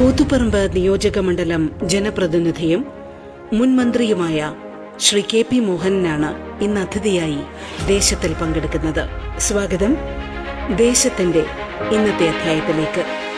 കൂത്തുപറമ്പ് നിയോജകമണ്ഡലം ജനപ്രതിനിധിയും മുൻ മന്ത്രിയുമായ ശ്രീ കെ പി മോഹനനാണ് ഇന്ന് അതിഥിയായി ദേശത്തിൽ പങ്കെടുക്കുന്നത്. സ്വാഗതം. ദേശത്തിന്റെ ഇന്നത്തെ അധ്യായത്തിലേക്ക്.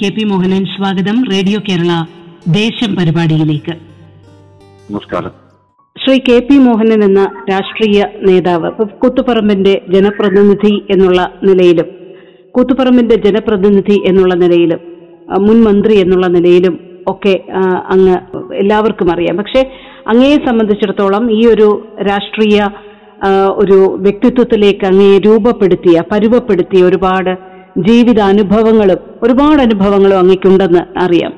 കെ പി മോഹനൻ സ്വാഗതം റേഡിയോ കേരള ദേശം പരിപാടിയിലേക്ക്. നമസ്കാരം. ശ്രീ കെ പി മോഹനൻ എന്ന രാഷ്ട്രീയ നേതാവ് കൂത്തുപറമ്പിന്റെ ജനപ്രതിനിധി എന്നുള്ള നിലയിലും കൂത്തുപറമ്പിന്റെ ജനപ്രതിനിധി എന്നുള്ള നിലയിലും മുൻ മന്ത്രി എന്നുള്ള നിലയിലും ഒക്കെ അങ്ങ് എല്ലാവർക്കും അറിയാം. പക്ഷെ അങ്ങയെ സംബന്ധിച്ചിടത്തോളം ഈ ഒരു രാഷ്ട്രീയ ഒരു വ്യക്തിത്വത്തിലേക്ക് അങ്ങയെ രൂപപ്പെടുത്തിയ പരുവപ്പെടുത്തിയ ഒരുപാട് ജീവിതാനുഭവങ്ങളും ഒരുപാട് അനുഭവങ്ങളും അങ്ങയ്ക്കുണ്ടെന്ന് അറിയാം.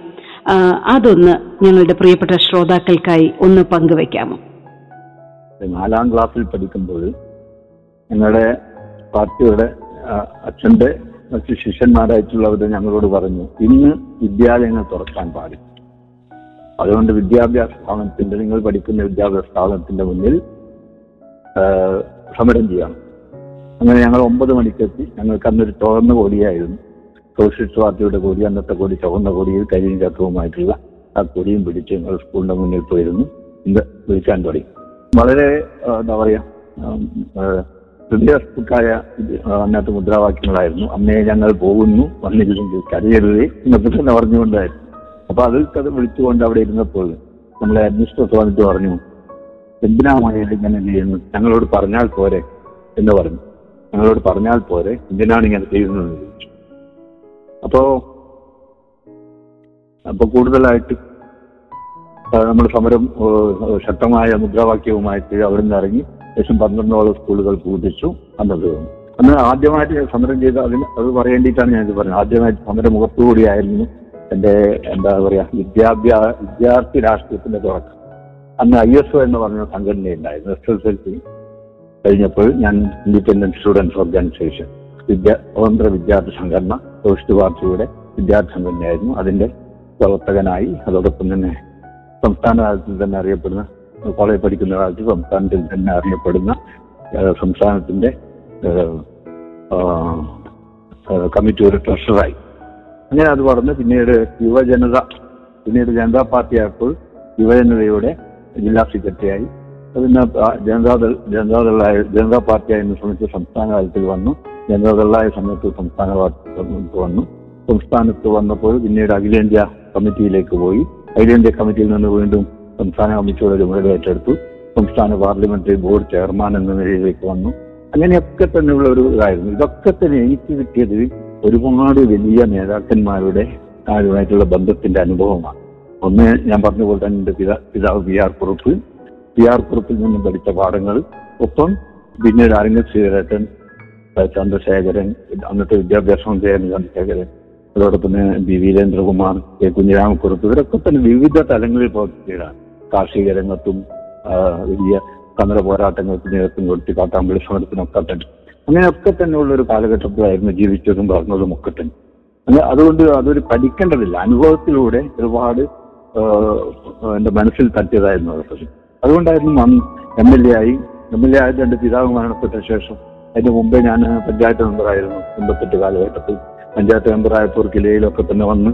അതൊന്ന് ഞങ്ങളുടെ പ്രിയപ്പെട്ട ശ്രോതാക്കൾക്കായി ഒന്ന് പങ്കുവെക്കാമോ നാലാം ക്ലാസ്സിൽ പഠിക്കുമ്പോൾ ഞങ്ങളുടെ പാർട്ടിയുടെ അച്ഛന്റെ മറ്റു ശിഷ്യന്മാരായിട്ടുള്ളവർ ഞങ്ങളോട് പറഞ്ഞു ഇന്ന് വിദ്യാലയങ്ങൾ തുറക്കാൻ പാടില്ല. അതുകൊണ്ട് വിദ്യാഭ്യാസ സ്ഥാപനത്തിന്റെ നിങ്ങൾ പഠിക്കുന്ന വിദ്യാഭ്യാസ സ്ഥാപനത്തിന്റെ മുന്നിൽ സമരം ചെയ്യണം. അങ്ങനെ ഞങ്ങൾ ഒമ്പത് മണിക്കെത്തി. ഞങ്ങൾക്ക് അന്നൊരു ചുവന്ന കൊടിയായിരുന്നു. സോഷ്യലിസ്റ്റ് പാർട്ടിയുടെ കോടി അന്നത്തെ കൊടി ചുവന്ന കൊടിയിൽ കരിയും ചക്കവുമായിട്ടുള്ള ആ കൊടിയും പിടിച്ച് ഞങ്ങൾ സ്കൂളിന്റെ മുന്നിൽ പോയിരുന്നു. ഇത് വിളിക്കാൻ തുടങ്ങി. വളരെ എന്താ പറയാ ഉം, അതിനകത്ത് മുദ്രാവാക്യങ്ങളായിരുന്നു. അമ്മയെ ഞങ്ങൾ പോകുന്നു വന്നിരുന്നെങ്കിൽ കരയരുതേ എന്നൊക്കെ തന്നെ പറഞ്ഞുകൊണ്ടായിരുന്നു. അപ്പൊ അതിൽ അത് വിളിച്ചുകൊണ്ട് അവിടെ ഇരുന്നപ്പോൾ നമ്മളെ അഡ്മിനിസ്ട്രേറ്റർ വന്നിട്ട് പറഞ്ഞു എന്തിനാ മഴയിൽ ഇങ്ങനെ ചെയ്യുന്നു ഞങ്ങളോട് പറഞ്ഞാൽ പോരെ എന്ന് പറഞ്ഞു. ഞങ്ങളോട് പറഞ്ഞാൽ പോരെ എന്തിനാണ് ഇങ്ങനെ ചെയ്യുന്നത് അപ്പോ അപ്പൊ കൂടുതലായിട്ട് നമ്മൾ സമരം ശക്തമായ മുദ്രാവാക്യവുമായിട്ട് അവിടെ നിന്ന് ഇറങ്ങി ഏകദേശം പന്ത്രണ്ടോളം സ്കൂളുകൾ പൂജിച്ചു അന്നത് അന്ന് ആദ്യമായിട്ട് സമരം ചെയ്ത അതിന് അത് പറയേണ്ടിയിട്ടാണ് ഞാനിത് പറഞ്ഞത്. ആദ്യമായിട്ട് സമരം മുഖത്തുകൂടിയായിരുന്നു എന്റെ എന്താ പറയാ വിദ്യാഭ്യാസ വിദ്യാർത്ഥി രാഷ്ട്രീയത്തിന്റെ തുടക്കം. അന്ന് ഐ എസ് ഒ എന്ന് പറഞ്ഞ സംഘടനയുണ്ടായിരുന്നു എസ് എസ് എൽ സി. കഴിഞ്ഞപ്പോൾ ഞാൻ ഇൻഡിപെൻഡന്റ് സ്റ്റുഡൻസ് ഓർഗനൈസേഷൻ വിദ്യാ സ്വതന്ത്ര വിദ്യാർത്ഥി സംഘടന സോഷ്യൽ പാർട്ടിയുടെ വിദ്യാർത്ഥി സംഘടനയായിരുന്നു. അതിന്റെ പ്രവർത്തകനായി അതോടൊപ്പം തന്നെ സംസ്ഥാന തലത്തിൽ തന്നെ അറിയപ്പെടുന്ന കോളേജ് പഠിക്കുന്ന കാലത്ത് സംസ്ഥാനത്തിൽ തന്നെ അറിയപ്പെടുന്ന സംസ്ഥാനത്തിന്റെ കമ്മിറ്റിയുടെ ട്രഷറായി അങ്ങനെ അത് പറഞ്ഞ് പിന്നീട് യുവജനത പിന്നീട് ജനതാ പാർട്ടി ആയപ്പോൾ യുവജനതയുടെ ജില്ലാ സെക്രട്ടറിയായി പിന്നെ ജനതാദൾ ജനതാദളായ ജനതാ പാർട്ടിയായിരുന്ന സമയത്ത് സംസ്ഥാന തലത്തിൽ വന്നു. ജനതാദളായ സമയത്ത് സംസ്ഥാന പാർട്ടി വന്നു. സംസ്ഥാനത്ത് വന്നപ്പോൾ പിന്നീട് അഖിലേന്ത്യാ കമ്മിറ്റിയിലേക്ക് പോയി. അഖിലേന്ത്യാ കമ്മിറ്റിയിൽ നിന്ന് വീണ്ടും സംസ്ഥാന കമ്മിറ്റിയുടെ ചുമതല ഏറ്റെടുത്തു. സംസ്ഥാന പാർലമെന്ററി ബോർഡ് ചെയർമാൻ എന്ന നിലയിലേക്ക് വന്നു. അങ്ങനെയൊക്കെ തന്നെയുള്ള ഒരു ഇതായിരുന്നു. ഇതൊക്കെ തന്നെ എനിക്ക് കിട്ടിയത് ഒരുപാട് വലിയ നേതാക്കന്മാരുടെ ആരുമായിട്ടുള്ള ബന്ധത്തിന്റെ അനുഭവമാണ്. ഒന്ന് ഞാൻ പറഞ്ഞ പോലെ തന്നെ എന്റെ പിതാ പിതാവ് പി ആർ കുറുപ്പ്. കുറുപ്പിൽ നിന്നും പഠിച്ച പാഠങ്ങൾ. ഒപ്പം പിന്നീട് അരങ്ങ ശ്രീധരൻ ചന്ദ്രശേഖരൻ അന്നത്തെ വിദ്യാഭ്യാസ മന്ത്രിയായിരുന്നു ചന്ദ്രശേഖരൻ അതോടൊപ്പം തന്നെ ബി വീരേന്ദ്രകുമാർ കെ കുഞ്ഞിരാമക്കുറുപ്പ് ഇവരൊക്കെ തന്നെ വിവിധ തലങ്ങളിൽ പ്രവർത്തിക്കുകയാണ് കാർഷിക രംഗത്തും വലിയ സമര പോരാട്ടങ്ങൾക്ക് നേതൃത്വം കൊടുത്ത് കാട്ടാമ്പള്ളി സമരത്തിനൊക്കെ തന്നെ. അങ്ങനെയൊക്കെ തന്നെയുള്ള ഒരു കാലഘട്ടത്തിലായിരുന്നു ജീവിച്ചതും പറഞ്ഞതും ഒക്കെ തന്നെ. അങ്ങനെ അതുകൊണ്ട് അതൊരു പഠിക്കേണ്ടതില്ല. അനുഭവത്തിലൂടെ ഒരുപാട് എന്റെ മനസ്സിൽ തട്ടിയതായിരുന്നു അതൊക്കെ അതുകൊണ്ടായിരുന്നു അന്ന് എം എൽ എ ആയി. എം എൽ എ ആയത് എന്റെ പിതാവ് മരണപ്പെട്ട ശേഷം അതിന് മുമ്പേ ഞാൻ പഞ്ചായത്ത് മെമ്പറായിരുന്നു. എൺപത്തെട്ട് കാലഘട്ടത്തിൽ പഞ്ചായത്ത് മെമ്പറായപ്പോൾ കിലയിലൊക്കെ തന്നെ വന്ന്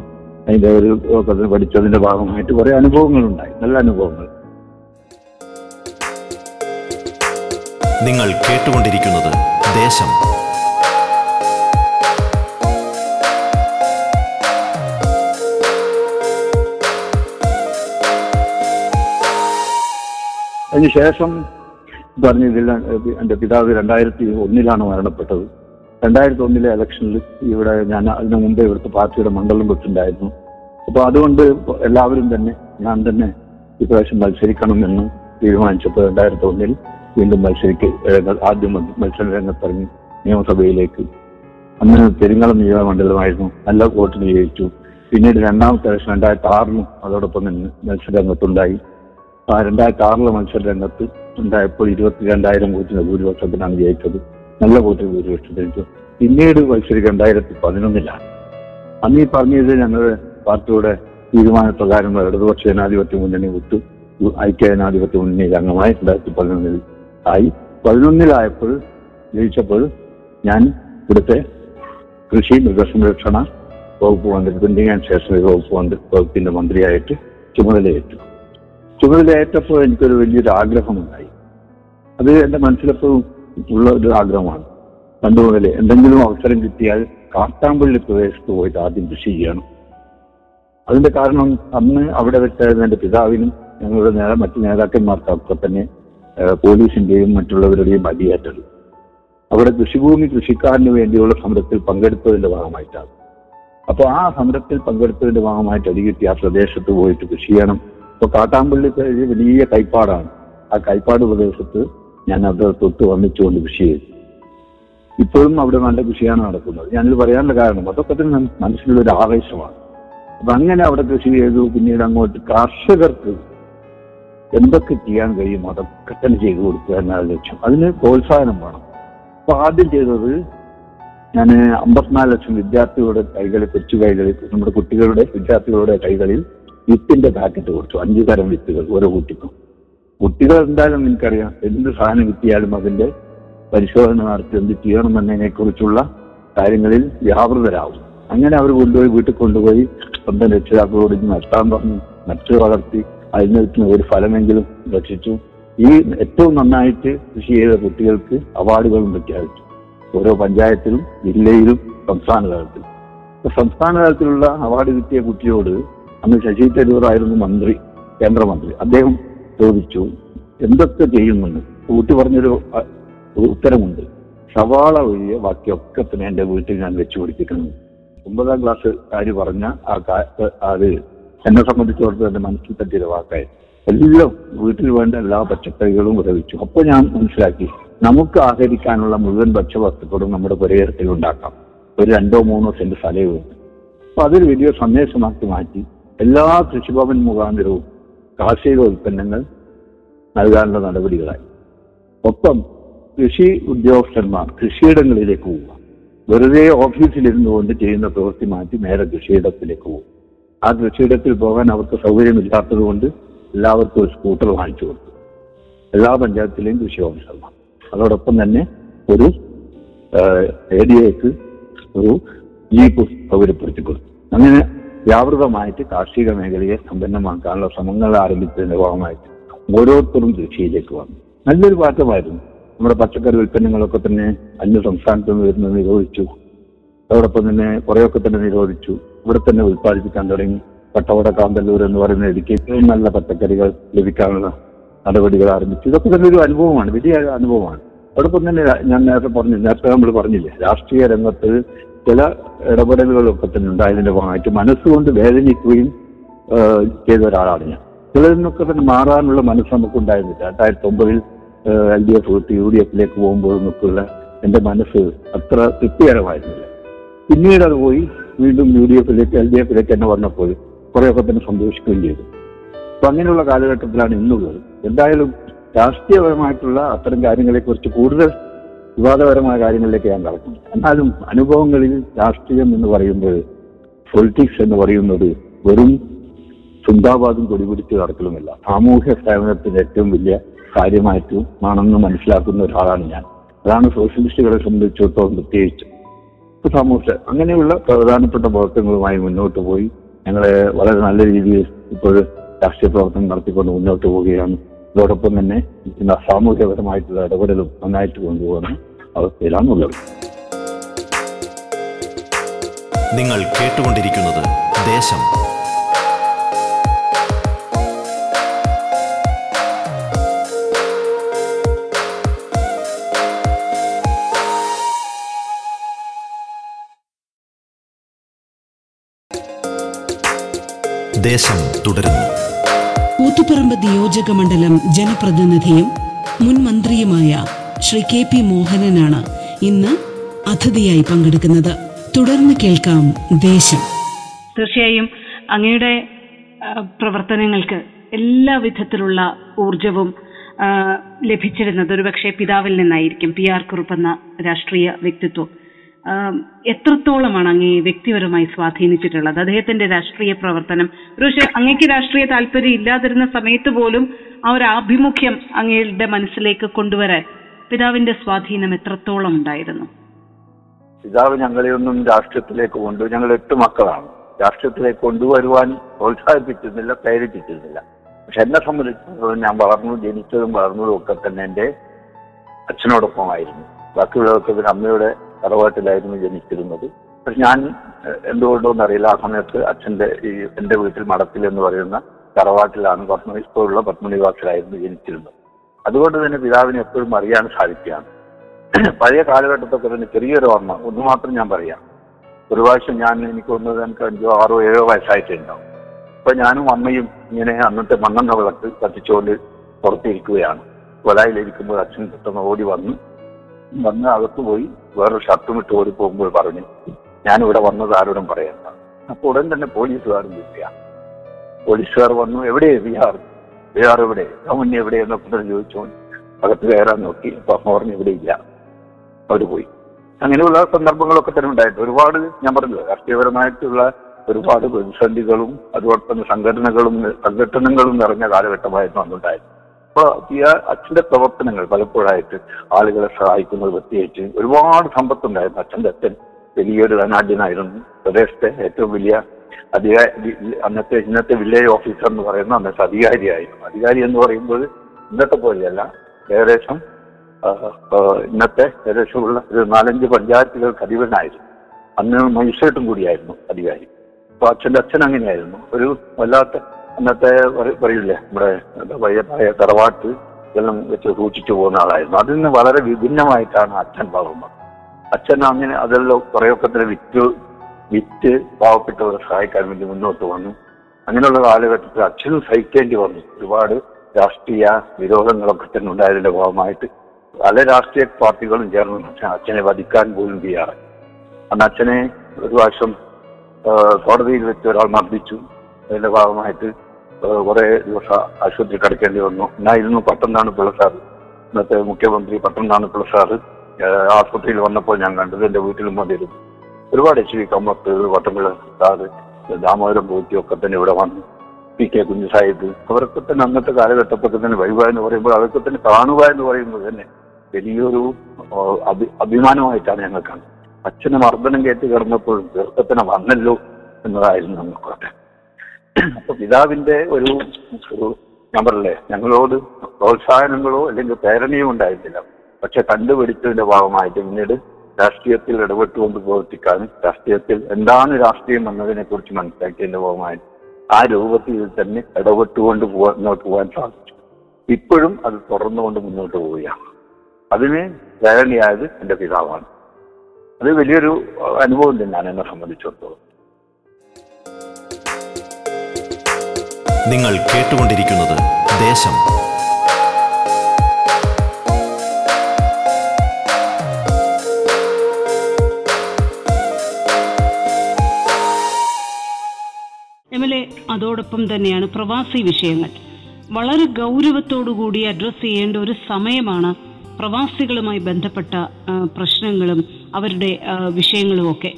അതിന്റെ ഒരു ഒക്കെ തന്നെ പഠിച്ചതിന്റെ ഭാഗമായിട്ട് കുറെ അനുഭവങ്ങളുണ്ടായി. നല്ല അനുഭവങ്ങൾ. നിങ്ങൾ കേട്ടുകൊണ്ടിരിക്കുന്നത് ദേശം അതിനുശേഷം പറഞ്ഞതിൽ എന്റെ പിതാവ് രണ്ടായിരത്തി ഒന്നിലാണ് മരണപ്പെട്ടത്. രണ്ടായിരത്തി ഒന്നിലെ ഇലക്ഷനിൽ ഇവിടെ ഞാൻ അതിനു മുമ്പേ ഇവിടുത്തെ പാർട്ടിയുടെ മണ്ഡലം വെച്ചിട്ടുണ്ടായിരുന്നു. അപ്പൊ അതുകൊണ്ട് എല്ലാവരും തന്നെ ഞാൻ തന്നെ ഇപ്രാവശ്യം മത്സരിക്കണമെന്ന് തീരുമാനിച്ചപ്പോൾ രണ്ടായിരത്തി ഒന്നിൽ വീണ്ടും മത്സരിക്ക് ആദ്യം മത്സര രംഗത്തിറങ്ങി നിയമസഭയിലേക്ക്. അന്ന് പെരിങ്ങളം നിയമമണ്ഡലമായിരുന്നു നല്ല വോട്ടിന് ജയിച്ചു പിന്നീട് രണ്ടാമത്തെ ഇലക്ഷൻ രണ്ടായിരത്തി ആറിലും അതോടൊപ്പം തന്നെ മത്സര രംഗത്തുണ്ടായി. ആ രണ്ടായിരത്തി ആറിലെ മത്സര രംഗത്ത് ഉണ്ടായപ്പോൾ ഇരുപത്തി രണ്ടായിരം വോട്ടിന് ഭൂരിപക്ഷത്തിനാണ് ജയിച്ചത്. നല്ല വോട്ടിന് ഭൂരിപക്ഷം ജയിച്ചു പിന്നീട് മത്സരം രണ്ടായിരത്തി പതിനൊന്നിലാണ്. അന്ന് ഈ പറഞ്ഞത് ഞങ്ങളുടെ പാർട്ടിയുടെ തീരുമാനപ്രകാരം ഇടതുപക്ഷ ജനാധിപത്യ മുന്നണി വിട്ടു. ഐക്യ ജനാധിപത്യ മുന്നണിയിൽ അംഗമായി രണ്ടായിരത്തി പതിനൊന്നിൽ ആയി. പതിനൊന്നിലായപ്പോൾ ജയിച്ചപ്പോൾ ഞാൻ ഇവിടുത്തെ കൃഷി മൃഗസംരക്ഷണ വകുപ്പ് മന്ത്രി പ്രിന്റിംഗ് ആൻഡ് സ്റ്റേഷനറി വകുപ്പ് മന്ത്രി വകുപ്പിന്റെ മന്ത്രിയായിട്ട് ചുമതലയേറ്റു. ചുമതലയേറ്റപ്പോൾ എനിക്കൊരു വലിയൊരു ആഗ്രഹമുണ്ടായി അത് എന്റെ മനസ്സിലെപ്പോഴും ഉള്ള ഒരു ആഗ്രഹമാണ്. പണ്ട് മുതലേ എന്തെങ്കിലും അവസരം കിട്ടിയാൽ കാട്ടാമ്പള്ളി പ്രദേശത്ത് പോയിട്ട് ആദ്യം കൃഷി ചെയ്യണം. അതിന്റെ കാരണം അന്ന് അവിടെ വെച്ചായിരുന്നു എന്റെ പിതാവിനും ഞങ്ങളുടെ നേ മറ്റു നേതാക്കന്മാർക്കൊക്കെ തന്നെ പോലീസിന്റെയും മറ്റുള്ളവരുടെയും അടിയേറ്റത്. അവിടെ കൃഷിഭൂമി കൃഷിക്കാരന് വേണ്ടിയുള്ള സമരത്തിൽ പങ്കെടുത്തതിന്റെ ഭാഗമായിട്ടാണ്. അപ്പോൾ ആ സമരത്തിൽ പങ്കെടുത്തതിന്റെ ഭാഗമായിട്ട് അടികിട്ടി ആ പ്രദേശത്ത് പോയിട്ട് കൃഷി ചെയ്യണം. ഇപ്പൊ കാട്ടാമ്പള്ളി വലിയ കൈപ്പാടാണ്. ആ കൈപ്പാട് പ്രദേശത്ത് ഞാൻ അവിടെ തൊട്ട് വന്നിച്ചുകൊണ്ട് കൃഷി ചെയ്തു. ഇപ്പോഴും അവിടെ നല്ല കൃഷിയാണ് നടക്കുന്നത്. ഞാനിത് പറയാനുള്ള കാരണം അതൊക്കെ തന്നെ മനസ്സിലുള്ള ഒരു ആവേശമാണ്. അപ്പൊ അങ്ങനെ അവിടെ കൃഷി ചെയ്തു പിന്നീട് അങ്ങോട്ട് കർഷകർക്ക് എന്തൊക്കെ ചെയ്യാൻ കഴിയും അതൊക്കെ തന്നെ ചെയ്തു കൊടുക്കുക എന്നാണ് ലക്ഷ്യം. അതിന് പ്രോത്സാഹനം വേണം. അപ്പൊ ആദ്യം ചെയ്തത് ഞാൻ അമ്പത്തിനാല് ലക്ഷം വിദ്യാർത്ഥികളുടെ കൈകളിൽ കൊച്ചു കൈകളിൽ നമ്മുടെ കുട്ടികളുടെ വിദ്യാർത്ഥികളുടെ കൈകളിൽ വിത്തിന്റെ പാക്കറ്റ് കൊടുത്തു. അഞ്ചു തരം വിത്തുകൾ ഓരോ കുട്ടിക്കും. കുട്ടികൾ എന്തായാലും നിനക്കറിയാം എന്ത് സാധനം കിട്ടിയാലും അതിന്റെ പരിശോധന നടത്തി എന്ത് ചെയ്യണം എന്നതിനെ കുറിച്ചുള്ള കാര്യങ്ങളിൽ വ്യാപൃതരാകും. അങ്ങനെ അവർ കൊണ്ടുപോയി വീട്ടിൽ കൊണ്ടുപോയി സ്വന്തം രക്ഷിതാക്കളോട് നട്ടാൻ പറഞ്ഞു നട്ട് വളർത്തി അതിൽ നിന്ന് ഒരു ഫലമെങ്കിലും രക്ഷിച്ചു ഈ ഏറ്റവും നന്നായിട്ട് കൃഷി ചെയ്ത കുട്ടികൾക്ക് അവാർഡുകളും പ്രഖ്യാപിച്ചു. ഓരോ പഞ്ചായത്തിലും ജില്ലയിലും സംസ്ഥാന തലത്തിലും സംസ്ഥാന തലത്തിലുള്ള അവാർഡ് കിട്ടിയ കുട്ടിയോട് അന്ന് ശശി തരൂറായിരുന്നു മന്ത്രി കേന്ദ്രമന്ത്രി. അദ്ദേഹം ചോദിച്ചു എന്തൊക്കെ ചെയ്യുന്നുണ്ട് കൂട്ടി പറഞ്ഞൊരു ഉത്തരമുണ്ട്. സവാള ഒഴിയ ബാക്കിയൊക്കെ തന്നെ എന്റെ വീട്ടിൽ ഞാൻ വെച്ചു പിടിപ്പിക്കുന്നു ഒമ്പതാം ക്ലാസ് കാര്യം പറഞ്ഞ ആ അത് എന്നെ സംബന്ധിച്ചിടത്തോളം എന്റെ മനസ്സിൽ തട്ടിയൊരു വാക്കായി. എല്ലാം വീട്ടിൽ വേണ്ട എല്ലാ പച്ചക്കറികളും ഉപയോഗിച്ചു അപ്പോൾ ഞാൻ മനസ്സിലാക്കി നമുക്ക് ആഹരിക്കാനുള്ള മുഴുവൻ ഭക്ഷ്യവസ്തുക്കളും നമ്മുടെ പരിഹാരത്തിൽ ഉണ്ടാക്കാം. ഒരു രണ്ടോ മൂന്നോ സെന്റ് സ്ഥലമേ അപ്പൊ അതൊരു വലിയ സന്ദേശമാക്കി മാറ്റി എല്ലാ കൃഷിഭവൻ മുഖാന്തരവും കാർഷിക ഉൽപ്പന്നങ്ങൾ നൽകാനുള്ള നടപടികളായി. ഒപ്പം കൃഷി ഉദ്യോഗസ്ഥന്മാർ കൃഷിയിടങ്ങളിലേക്ക് പോവുക. വെറുതെ ഓഫീസിലിരുന്നു കൊണ്ട് ചെയ്യുന്ന പ്രവൃത്തി മാറ്റി നേരെ കൃഷിയിടത്തിലേക്ക് പോകും ആ കൃഷിയിടത്തിൽ പോകാൻ അവർക്ക് സൗകര്യമില്ലാത്തത് കൊണ്ട് എല്ലാവർക്കും ഒരു സ്കൂട്ടർ വാങ്ങിച്ചു കൊടുത്തു. എല്ലാ പഞ്ചായത്തിലെയും കൃഷി ഓഫീസർമാർ. അതോടൊപ്പം തന്നെ ഒരു ഏരിയക്ക് ഒരു ജീപ്പ് സൗകര്യപ്പെടുത്തി കൊടുത്തു. അങ്ങനെ വ്യാപൃതമായിട്ട് കാർഷിക മേഖലയെ സമ്പന്നമാക്കാനുള്ള ശ്രമങ്ങൾ ആരംഭിച്ചതിന്റെ ഭാഗമായിട്ട് ഓരോരുത്തരും കൃഷിയിലേക്ക് വന്നു. നല്ലൊരു മാറ്റമായിരുന്നു. നമ്മുടെ പച്ചക്കറി ഉൽപ്പന്നങ്ങളൊക്കെ തന്നെ അന്യ സംസ്ഥാനത്ത് നിന്ന് വരുന്നത് നിരോധിച്ചു. അതോടൊപ്പം തന്നെ കുറെയൊക്കെ തന്നെ നിരോധിച്ചു. ഇവിടെ തന്നെ ഉൽപ്പാദിപ്പിക്കാൻ തുടങ്ങി. പട്ടവട കാന്തല്ലൂർ എന്ന് പറയുന്ന ഇടുക്കി ഏറ്റവും നല്ല പച്ചക്കറികൾ ലഭിക്കാനുള്ള നടപടികൾ ആരംഭിച്ചു. ഇതൊക്കെ തന്നെ ഒരു അനുഭവമാണ് വലിയ അനുഭവമാണ്. അതോടൊപ്പം തന്നെ ഞാൻ നേരത്തെ പറഞ്ഞു നേരത്തെ നമ്മൾ പറഞ്ഞില്ലേ രാഷ്ട്രീയ രംഗത്ത് ചില ഇടപെടലുകളൊക്കെ തന്നെ ഉണ്ടായതിന്റെ ഭാഗമായിട്ട് മനസ്സുകൊണ്ട് വേദനിക്കുകയും ചെയ്ത ഒരാളാണ് ഞാൻ. ചിലതിൽ നിന്നൊക്കെ തന്നെ മാറാനുള്ള മനസ്സ് നമുക്ക് ഉണ്ടായിരുന്നില്ല രണ്ടായിരത്തി ഒമ്പതിൽ എൽ ഡി എഫ് വിട്ട് യു ഡി എഫിലേക്ക് പോകുമ്പോഴൊന്നൊക്കെയുള്ള എന്റെ മനസ്സ് അത്ര തൃപ്തികരമായിരുന്നില്ല. പിന്നീട് അത് പോയി വീണ്ടും യു ഡി എഫിലേക്ക് എൽ ഡി എഫിലേക്ക് തന്നെ വന്നപ്പോൾ കുറേയൊക്കെ തന്നെ സന്തോഷിക്കുകയും ചെയ്തു. അപ്പൊ അങ്ങനെയുള്ള കാലഘട്ടത്തിലാണ് ഇന്നുള്ളത്. എന്തായാലും രാഷ്ട്രീയപരമായിട്ടുള്ള അത്തരം കാര്യങ്ങളെക്കുറിച്ച് കൂടുതൽ വിവാദപരമായ കാര്യങ്ങളിലേക്ക് ഞാൻ കടക്കുന്നു. എന്നാലും അനുഭവങ്ങളിൽ രാഷ്ട്രീയം എന്ന് പറയുമ്പോൾ പൊളിറ്റിക്സ് എന്ന് പറയുന്നത് വെറും ചിന്താവാദം കൊടിപിടിച്ച് നടക്കലുമല്ല. സാമൂഹ്യ സേവനത്തിന്റെ ഏറ്റവും വലിയ കാര്യമായിട്ട് ആണെന്ന് മനസ്സിലാക്കുന്ന ഒരാളാണ് ഞാൻ. അതാണ് സോഷ്യലിസ്റ്റുകളെ സംബന്ധിച്ചിടത്തോളം പ്രത്യേകിച്ച്. സാമൂഹ്യ അങ്ങനെയുള്ള പ്രധാനപ്പെട്ട പ്രവർത്തനങ്ങളുമായി മുന്നോട്ട് പോയി. ഞങ്ങളെ വളരെ നല്ല രീതിയിൽ ഇപ്പോൾ രാഷ്ട്രീയ പ്രവർത്തനം നടത്തിക്കൊണ്ട് മുന്നോട്ട് പോവുകയാണ്. ഇതോടൊപ്പം തന്നെ സാമൂഹ്യപരമായിട്ടുള്ള ഇടപെടലും നന്നായിട്ട് കൊണ്ടുപോകുന്ന അവസ്ഥയിലാണുള്ളത്. നിങ്ങൾ കേട്ടുകൊണ്ടിരിക്കുന്നത് ദേശം. ദേശം തുടരുന്നു. കൂത്തുപറമ്പ് നിയോജക മണ്ഡലം ജനപ്രതിനിധിയും മുൻ മന്ത്രിയുമായ ശ്രീ കെ പി മോഹനനാണ് ഇന്ന് അതിഥിയായി പങ്കെടുക്കുന്നത്. തുടർന്ന് കേൾക്കാം ദേശം. തീർച്ചയായും അങ്ങയുടെ പ്രവർത്തനങ്ങൾക്ക് എല്ലാ വിധത്തിലുള്ള ഊർജവും ലഭിച്ചിരുന്നത് ഒരുപക്ഷെ പിതാവിൽ നിന്നായിരിക്കും. പി ആർ കുറുപ്പ് എന്ന രാഷ്ട്രീയ വ്യക്തിത്വം. എത്രത്തോളമാണ് അങ്ങേ വ്യക്തിപരമായി സ്വാധീനിച്ചിട്ടുള്ളത്? അദ്ദേഹത്തിന്റെ രാഷ്ട്രീയ പ്രവർത്തനം. ഒരുപക്ഷെ അങ്ങേക്ക് രാഷ്ട്രീയ താല്പര്യം ഇല്ലാതിരുന്ന സമയത്ത് പോലും ആ ഒരു ആഭിമുഖ്യം അങ്ങയുടെ മനസ്സിലേക്ക് കൊണ്ടുവരാൻ പിതാവിന്റെ സ്വാധീനം എത്രത്തോളം ഉണ്ടായിരുന്നു? പിതാവ് ഞങ്ങളെയൊന്നും രാഷ്ട്രീയത്തിലേക്ക് കൊണ്ടു ഞങ്ങൾ എട്ട് മക്കളാണ്. രാഷ്ട്രീയത്തിലേക്ക് കൊണ്ടുവരുവാൻ പ്രോത്സാഹിപ്പിച്ചിരുന്നില്ല പ്രേരിപ്പിച്ചിരുന്നില്ല. പക്ഷെ എന്നെ സംബന്ധിച്ചിടത്തോളം ഞാൻ വളർന്നു ജനിച്ചതും വളർന്നതും ഒക്കെ തന്നെ എന്റെ അച്ഛനോടൊപ്പമായിരുന്നു. ബാക്കിയുള്ളവർക്ക് പിന്നെ അമ്മയുടെ തറവാട്ടിലായിരുന്നു ജനിച്ചിരുന്നത്. പക്ഷെ ഞാൻ എന്തുകൊണ്ടോന്ന് അറിയില്ല. ആ സമയത്ത് അച്ഛന്റെ ഈ എന്റെ വീട്ടിൽ മടത്തിൽ എന്ന് പറയുന്ന തറവാട്ടിലാണ് പത്മ ഇപ്പോഴുള്ള പത്മനിവാസിലായിരുന്നു ജനിച്ചിരുന്നത്. അതുകൊണ്ട് തന്നെ പിതാവിനെ എപ്പോഴും അറിയാൻ സാധിക്കുകയാണ്. പഴയ കാലഘട്ടത്തൊക്കെ തന്നെ ചെറിയൊരു ഓർമ്മ. ഒന്ന് മാത്രം ഞാൻ പറയാം. ഒരു പ്രാവശ്യം ഞാൻ എനിക്ക് ഒന്നത് എനിക്ക് അഞ്ചോ ആറോ ഏഴോ വയസ്സായിട്ടുണ്ടാവും. അപ്പൊ ഞാനും അമ്മയും ഇങ്ങനെ അന്നത്തെ മണ്ണെണ്ണ വിളക്ക് കത്തിച്ചുകൊണ്ട് പുറത്തിരിക്കുകയാണ്. കൊലായിലിരിക്കുമ്പോൾ അച്ഛൻ പെട്ടെന്ന് ഓടി വന്നു വന്ന് അകത്ത് പോയി വേറൊരു ഷർട്ടും ഇട്ട് ഓടി പോകുമ്പോൾ പറഞ്ഞു ഞാൻ ഇവിടെ വന്നത് ആരോടും പറയണ്ട. അപ്പൊ ഉടൻ തന്നെ പോലീസുകാരും വിളിക്കുക. പോലീസുകാർ വന്നു എവിടെ ബിഹാർ ബിഹാർ എവിടെ? മുന്നേ എവിടെ? എന്നൊക്കെ ചോദിച്ചു. അകത്ത് കയറാൻ നോക്കി അപ്പൊ അമ്മ പറഞ്ഞു ഇവിടെ ഇല്ല. അവർ പോയി. അങ്ങനെയുള്ള സന്ദർഭങ്ങളൊക്കെ തന്നെ ഉണ്ടായിട്ട് ഒരുപാട് ഞാൻ പറഞ്ഞു രാഷ്ട്രീയപരമായിട്ടുള്ള ഒരുപാട് പ്രതിസന്ധികളും അതുപോലെ തന്നെ സംഘടനകളും സംഘടനകളും നിറഞ്ഞ കാലഘട്ടമായിരുന്നു അന്നുണ്ടായത്. അപ്പൊ അച്ഛന്റെ പ്രവർത്തനങ്ങൾ പലപ്പോഴായിട്ട് ആളുകളെ സഹായിക്കുന്നത് പ്രത്യേകിച്ച് ഒരുപാട് സമ്പത്തുണ്ടായിരുന്നു. അച്ഛന്റെ അച്ഛൻ വലിയൊരു ധനാഢ്യനായിരുന്നു. പ്രദേശത്തെ ഏറ്റവും വലിയ അധികാരി അന്നത്തെ ഇന്നത്തെ വില്ലേജ് ഓഫീസർ എന്ന് പറയുന്ന അന്നത്തെ അധികാരിയായിരുന്നു. അധികാരി എന്ന് പറയുമ്പോൾ ഇന്നത്തെ പോലെയല്ല. ഏകദേശം ഇന്നത്തെ ഏകദേശമുള്ള ഒരു നാലഞ്ച് പഞ്ചായത്തുകൾക്ക് അധിപനായിരുന്നു. അന്ന് മജിസ്ട്രേറ്റും കൂടിയായിരുന്നു അധികാരി. അപ്പൊ അച്ഛന്റെ അച്ഛൻ അങ്ങനെയായിരുന്നു. ഒരു വല്ലാത്ത അന്നത്തെ പറ- പറയില്ലേ നമ്മുടെ വയ്യപ്പായ തറവാട്ട് ഇതെല്ലാം വെച്ച് സൂക്ഷിച്ചു പോകുന്ന ആളായിരുന്നു. അതിൽ നിന്ന് വളരെ വിഭിന്നമായിട്ടാണ് അച്ഛൻ വളർന്നത്. അച്ഛൻ അങ്ങനെ അതെല്ലാം കുറേയൊക്കെ തന്നെ വിറ്റ് വിറ്റ് പാവപ്പെട്ടവരെ സഹായിക്കാൻ വേണ്ടി മുന്നോട്ട് വന്നു. അങ്ങനെയുള്ള കാലഘട്ടത്തിൽ അച്ഛനും സഹിക്കേണ്ടി വന്നു. ഒരുപാട് രാഷ്ട്രീയ വിരോധങ്ങളൊക്കെ തന്നെ ഉണ്ടായതിന്റെ ഭാഗമായിട്ട് പല രാഷ്ട്രീയ പാർട്ടികളും ചേർന്ന് അച്ഛനെ വധിക്കാൻ പോലും തയ്യാറായി. അന്ന് അച്ഛനെ ഒരു പ്രാവശ്യം കോടതിയിൽ വെച്ച് ഒരാൾ മർദ്ദിച്ചു. അതിന്റെ ഭാഗമായിട്ട് കുറെ ദിവസം ആശുപത്രി കിടക്കേണ്ടി വന്നു. എന്നായിരുന്നു പട്ടംനാണ് പിള്ള സാറ് ഇന്നത്തെ മുഖ്യമന്ത്രി പട്ടംനാണ് പിള്ള സാറ് ആശുപത്രിയിൽ വന്നപ്പോൾ ഞാൻ കണ്ടത് എന്റെ വീട്ടിലും വന്നിരുന്നു. ഒരുപാട് H V Kamath Vattampilly sir Damodaran Potti ഒക്കെ തന്നെ ഇവിടെ വന്നു. പി കെ കുഞ്ഞു സാഹിബ് അവരൊക്കെ തന്നെ അന്നത്തെ കാലഘട്ടത്തൊക്കെ തന്നെ വൈവ എന്ന് പറയുമ്പോൾ അതൊക്കെ തന്നെ കാണുക എന്ന് പറയുന്നത് തന്നെ വലിയൊരു അഭിമാനമായിട്ടാണ് ഞങ്ങൾ കാണുന്നത് അച്ഛനെ മർദ്ദനം കേട്ട് കിടന്നപ്പോഴും ചെറുപ്പത്തിനെ വന്നല്ലോ എന്നതായിരുന്നു നമുക്കൊക്കെ അപ്പൊ പിതാവിന്റെ ഒരു ഒരു ഞങ്ങളോട് പ്രോത്സാഹനങ്ങളോ അല്ലെങ്കിൽ പ്രേരണയോ ഉണ്ടായിട്ടില്ല. പക്ഷെ കണ്ടുപിടിച്ചതിന്റെ ഭാഗമായിട്ട് പിന്നീട് രാഷ്ട്രീയത്തിൽ ഇടപെട്ടുകൊണ്ട് പ്രവർത്തിക്കാനും രാഷ്ട്രീയത്തിൽ എന്താണ് രാഷ്ട്രീയം എന്നതിനെ കുറിച്ച് മനസ്സിലാക്കിയതിന്റെ ഭാഗമായിട്ട് ആ രൂപത്തിൽ തന്നെ ഇടപെട്ടുകൊണ്ട് പോവാൻ മുന്നോട്ട് പോകാൻ സാധിച്ചു. ഇപ്പോഴും അത് തുടർന്നുകൊണ്ട് മുന്നോട്ട് പോവുകയാണ്. അതിന് പ്രേരണയായത് എന്റെ പിതാവാണ്. അത് വലിയൊരു അനുഭവം തന്നെയാണ് എന്നെ സംബന്ധിച്ചിടത്തോളം. നിങ്ങൾ കേട്ടുകൊണ്ടിരിക്കുന്നത് ദേശം. എം എൽ എ അതോടൊപ്പം തന്നെയാണ് പ്രവാസി വിഷയങ്ങൾ. വളരെ ഗൗരവത്തോടുകൂടി അഡ്രസ് ചെയ്യേണ്ട ഒരു സമയമാണ് പ്രവാസികളുമായി ബന്ധപ്പെട്ട പ്രശ്നങ്ങളും അവരുടെ വിഷയങ്ങളും ഒക്കെ.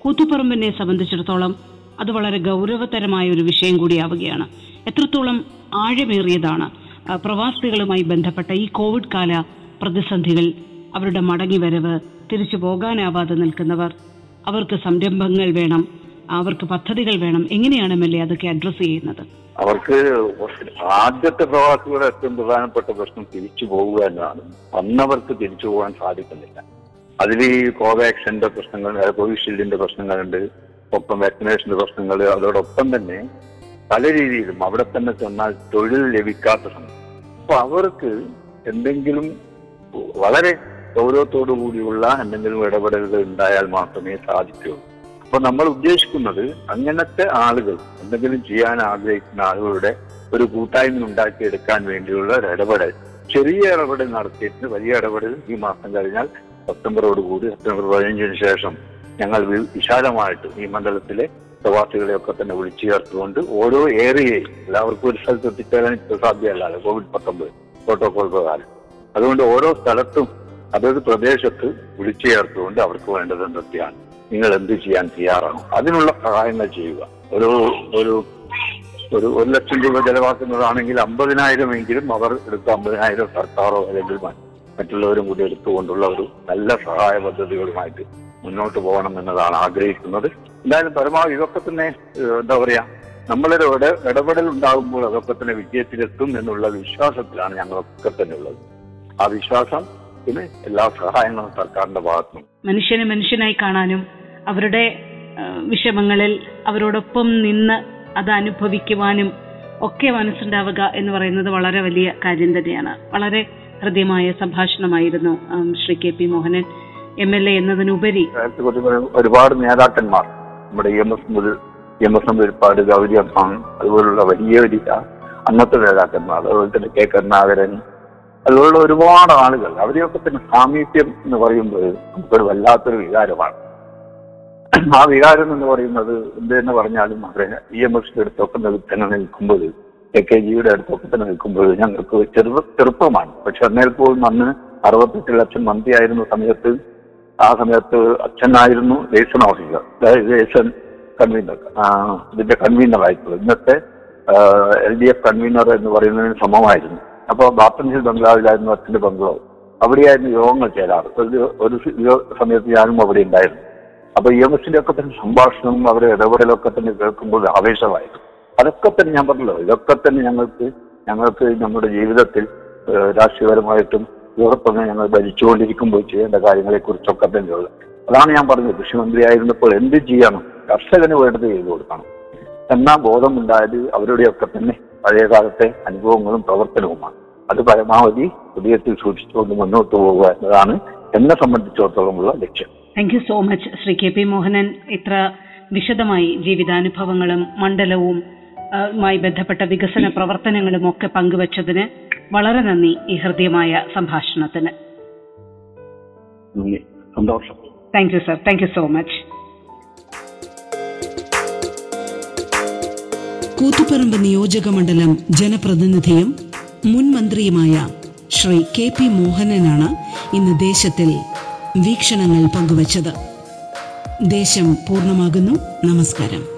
കൂത്തുപറമ്പിനെ സംബന്ധിച്ചിടത്തോളം അത് വളരെ ഗൗരവതരമായ ഒരു വിഷയം കൂടിയാവുകയാണ്. എത്രത്തോളം ആഴമേറിയതാണ്. പ്രവാസികളുമായി ബന്ധപ്പെട്ട ഈ കോവിഡ് കാല പ്രതിസന്ധികൾ അവരുടെ മടങ്ങി വരവ് തിരിച്ചു പോകാനാവാതെ നിൽക്കുന്നവർ അവർക്ക് സംരംഭങ്ങൾ വേണം അവർക്ക് പദ്ധതികൾ വേണം എങ്ങനെയാണ് എം എൽ എ അതൊക്കെ അഡ്രസ് ചെയ്യുന്നത്? അവർക്ക് ആദ്യത്തെ പ്രവാസികളുടെ ഏറ്റവും പ്രധാനപ്പെട്ട പ്രശ്നം തിരിച്ചു പോകുക എന്നതാണ്. വന്നവർക്ക് തിരിച്ചു പോകാൻ സാധിക്കുന്നില്ല. അതിൽ ഈ കോവാക്സിന്റെ പ്രശ്നങ്ങൾ കോവിഷീൽഡിന്റെ പ്രശ്നങ്ങളുണ്ട് ഒപ്പം വാക്സിനേഷന്റെ പ്രശ്നങ്ങൾ അതോടൊപ്പം തന്നെ പല രീതിയിലും അവിടെ തന്നെ ചെന്നാൽ തൊഴിൽ ലഭിക്കാത്ത സമയം. അപ്പൊ അവർക്ക് എന്തെങ്കിലും വളരെ ഗൗരവത്തോടു കൂടിയുള്ള എന്തെങ്കിലും ഇടപെടലുകൾ ഉണ്ടായാൽ മാത്രമേ സാധിക്കൂ. അപ്പൊ നമ്മൾ ഉദ്ദേശിക്കുന്നത് അങ്ങനത്തെ ആളുകൾ എന്തെങ്കിലും ചെയ്യാൻ ആഗ്രഹിക്കുന്ന ആളുകളുടെ ഒരു കൂട്ടായ്മ ഉണ്ടാക്കിയെടുക്കാൻ വേണ്ടിയുള്ള ഒരു ഇടപെടൽ. ചെറിയ ഇടപെടൽ നടത്തിയിട്ട് വലിയ ഇടപെടൽ ഈ മാസം കഴിഞ്ഞാൽ സെപ്റ്റംബറോട് കൂടി സെപ്റ്റംബർ പതിനഞ്ചിന് ശേഷം ഞങ്ങൾ വിശാലമായിട്ട് ഈ മണ്ഡലത്തിലെ പ്രവാസികളെയൊക്കെ തന്നെ വിളിച്ചു ചേർത്തുകൊണ്ട് ഓരോ ഏരിയയും എല്ലാവർക്കും ഒരു സ്ഥലത്ത് എത്തിച്ചേരാൻ സാധ്യമല്ലാതെ കോവിഡ് പത്തൊമ്പത് പ്രോട്ടോകോൾ പ്രകാരം. അതുകൊണ്ട് ഓരോ സ്ഥലത്തും അതായത് പ്രദേശത്ത് വിളിച്ചു ചേർത്തുകൊണ്ട് അവർക്ക് വേണ്ടത് എന്തൊക്കെയാണ്? നിങ്ങൾ എന്ത് ചെയ്യാൻ തയ്യാറാണോ? അതിനുള്ള സഹായങ്ങൾ ചെയ്യുക. ഒരു ഒരു ഒരു ഒരു ലക്ഷം രൂപ ചെലവാക്കുന്നതാണെങ്കിൽ അമ്പതിനായിരം എങ്കിലും അവർ എടുത്ത അമ്പതിനായിരം സർക്കാരോ അല്ലെങ്കിൽ മറ്റുള്ളവരും കൂടി എടുത്തുകൊണ്ടുള്ള ഒരു നല്ല സഹായ പദ്ധതികളുമായിട്ട് മുന്നോട്ട് പോകണം എന്നതാണ് ആഗ്രഹിക്കുന്നത്. എന്തായാലും പരമാവധി ഇതൊക്കെ തന്നെ എന്താ പറയാ നമ്മളൊരു ഇട ഇടപെടൽ ഉണ്ടാകുമ്പോൾ അതൊക്കെ തന്നെ വിജയത്തിലെത്തും എന്നുള്ള വിശ്വാസത്തിലാണ് ഞങ്ങളൊക്കെ തന്നെ ഉള്ളത്. ആ വിശ്വാസം പിന്നെ എല്ലാ സഹായങ്ങളും സർക്കാരിന്റെ ഭാഗത്തുനിന്നും മനുഷ്യനെ മനുഷ്യനായി കാണാനും അവരുടെ വിഷമങ്ങളിൽ അവരോടൊപ്പം നിന്ന് അത് അനുഭവിക്കുവാനും ഒക്കെ മനസ്സുണ്ടാവുക എന്ന് പറയുന്നത് വളരെ വലിയ കാര്യം തന്നെയാണ്. വളരെ ഹൃദ്യമായ സംഭാഷണമായിരുന്നു Shri K P Mohanan. M L A എന്നതിനുപരി ഒരുപാട് നേതാക്കന്മാർ നമ്മുടെ എം എസ് മുതൽ എം എസ് ഒരുപാട് ഗൗരി അമ്മ അതുപോലുള്ള വലിയ വലിയ അന്നത്തെ നേതാക്കന്മാർ അതുപോലെ തന്നെ കെ കരുണാകരൻ അതുപോലുള്ള ഒരുപാട് ആളുകൾ. അവരെയൊക്കെ തന്നെ സാമീപ്യം എന്ന് പറയുമ്പോൾ നമുക്കൊരു വല്ലാത്തൊരു വികാരമാണ്. ആ വികാരം എന്ന് പറയുന്നത് എന്ത് തന്നെ പറഞ്ഞാലും അവരെ ഇ എം എസിന്റെ അടുത്തൊക്കെ തന്നെ നിൽക്കുമ്പോൾ എ കെ ജിയുടെ അടുത്തൊക്കെ തന്നെ നിൽക്കുമ്പോൾ ഞങ്ങൾക്ക് ചെറു ചെറുപ്പമാണ്. പക്ഷെ എന്നാൽ പോലും അന്ന് അറുപത്തെട്ട് ലക്ഷം മന്ത്രിയായിരുന്ന സമയത്ത് ആ സമയത്ത് അച്ഛനായിരുന്നു ലേസൺ ഓഫീസർ. Liaison convener. ഇതിന്റെ കൺവീനർ ആയിട്ടുള്ളത്. ഇന്നത്തെ എൽ ഡി എഫ് കൺവീനർ എന്ന് പറയുന്നതിന് സമമായിരുന്നു. അപ്പോൾ ബാത്തൻ ഹിൽ ബംഗ്ലാവിലായിരുന്നു അച്ഛന്റെ ബംഗ്ലാവ് അവിടെയായിരുന്നു യോഗങ്ങൾ ചേരാറ്. ഒരു ഒരു സമയത്ത് ഞാനും അവിടെ ഉണ്ടായിരുന്നു. അപ്പൊ ഇ എം എസിന്റെ ഒക്കെ തന്നെ സംഭാഷണവും അവരെ ഇടപെടലൊക്കെ തന്നെ കേൾക്കുമ്പോൾ ആവേശമായിരുന്നു. അതൊക്കെ തന്നെ ഞാൻ പറഞ്ഞല്ലോ. ഇതൊക്കെ തന്നെ ഞങ്ങൾക്ക് ഞങ്ങൾക്ക് നമ്മുടെ ജീവിതത്തിൽ രാഷ്ട്രീയപരമായിട്ടും തന്നെ ഞങ്ങൾ ഭരിച്ചുകൊണ്ടിരിക്കുമ്പോൾ ചെയ്യേണ്ട കാര്യങ്ങളെ കുറിച്ചൊക്കെ തന്നെയുള്ളത് അതാണ് ഞാൻ പറഞ്ഞത്. കൃഷിമന്ത്രിയായിരുന്നപ്പോൾ എന്ത് ചെയ്യണം? കർഷകന് വേണ്ടത് ചെയ്തു കൊടുക്കണം. എന്ന ബോധമുണ്ടായത് അവരുടെയൊക്കെ തന്നെ പഴയകാലത്തെ അനുഭവങ്ങളും പ്രവർത്തനവുമാണ്. അത് പരമാവധി ഹൃദയത്തിൽ സൂക്ഷിച്ചുകൊണ്ട് മുന്നോട്ട് പോകുക എന്നതാണ് എന്നെ സംബന്ധിച്ചിടത്തോളമുള്ള ലക്ഷ്യം. Thank you so much Shri K P Mohanan. ഇത്ര വിശദമായി ജീവിതാനുഭവങ്ങളും മണ്ഡലവും മായി ബന്ധപ്പെട്ട വികസന പ്രവർത്തനങ്ങളും ഒക്കെ പങ്കുവച്ചതിന് വളരെ നന്ദി ഈ ഹൃദ്യമായ സംഭാഷണത്തിന്. Thank you sir thank you so much Koothuparamba നിയോജക മണ്ഡലം ജനപ്രതിനിധിയും മുൻ മന്ത്രിയുമായ ശ്രീ കെ പി മോഹനനാണ് ഇന്ന് ദേശത്തിൽ വീക്ഷണങ്ങൾ പങ്കുവച്ചത്. ദേശം പൂർണമാകുന്നു. നമസ്കാരം.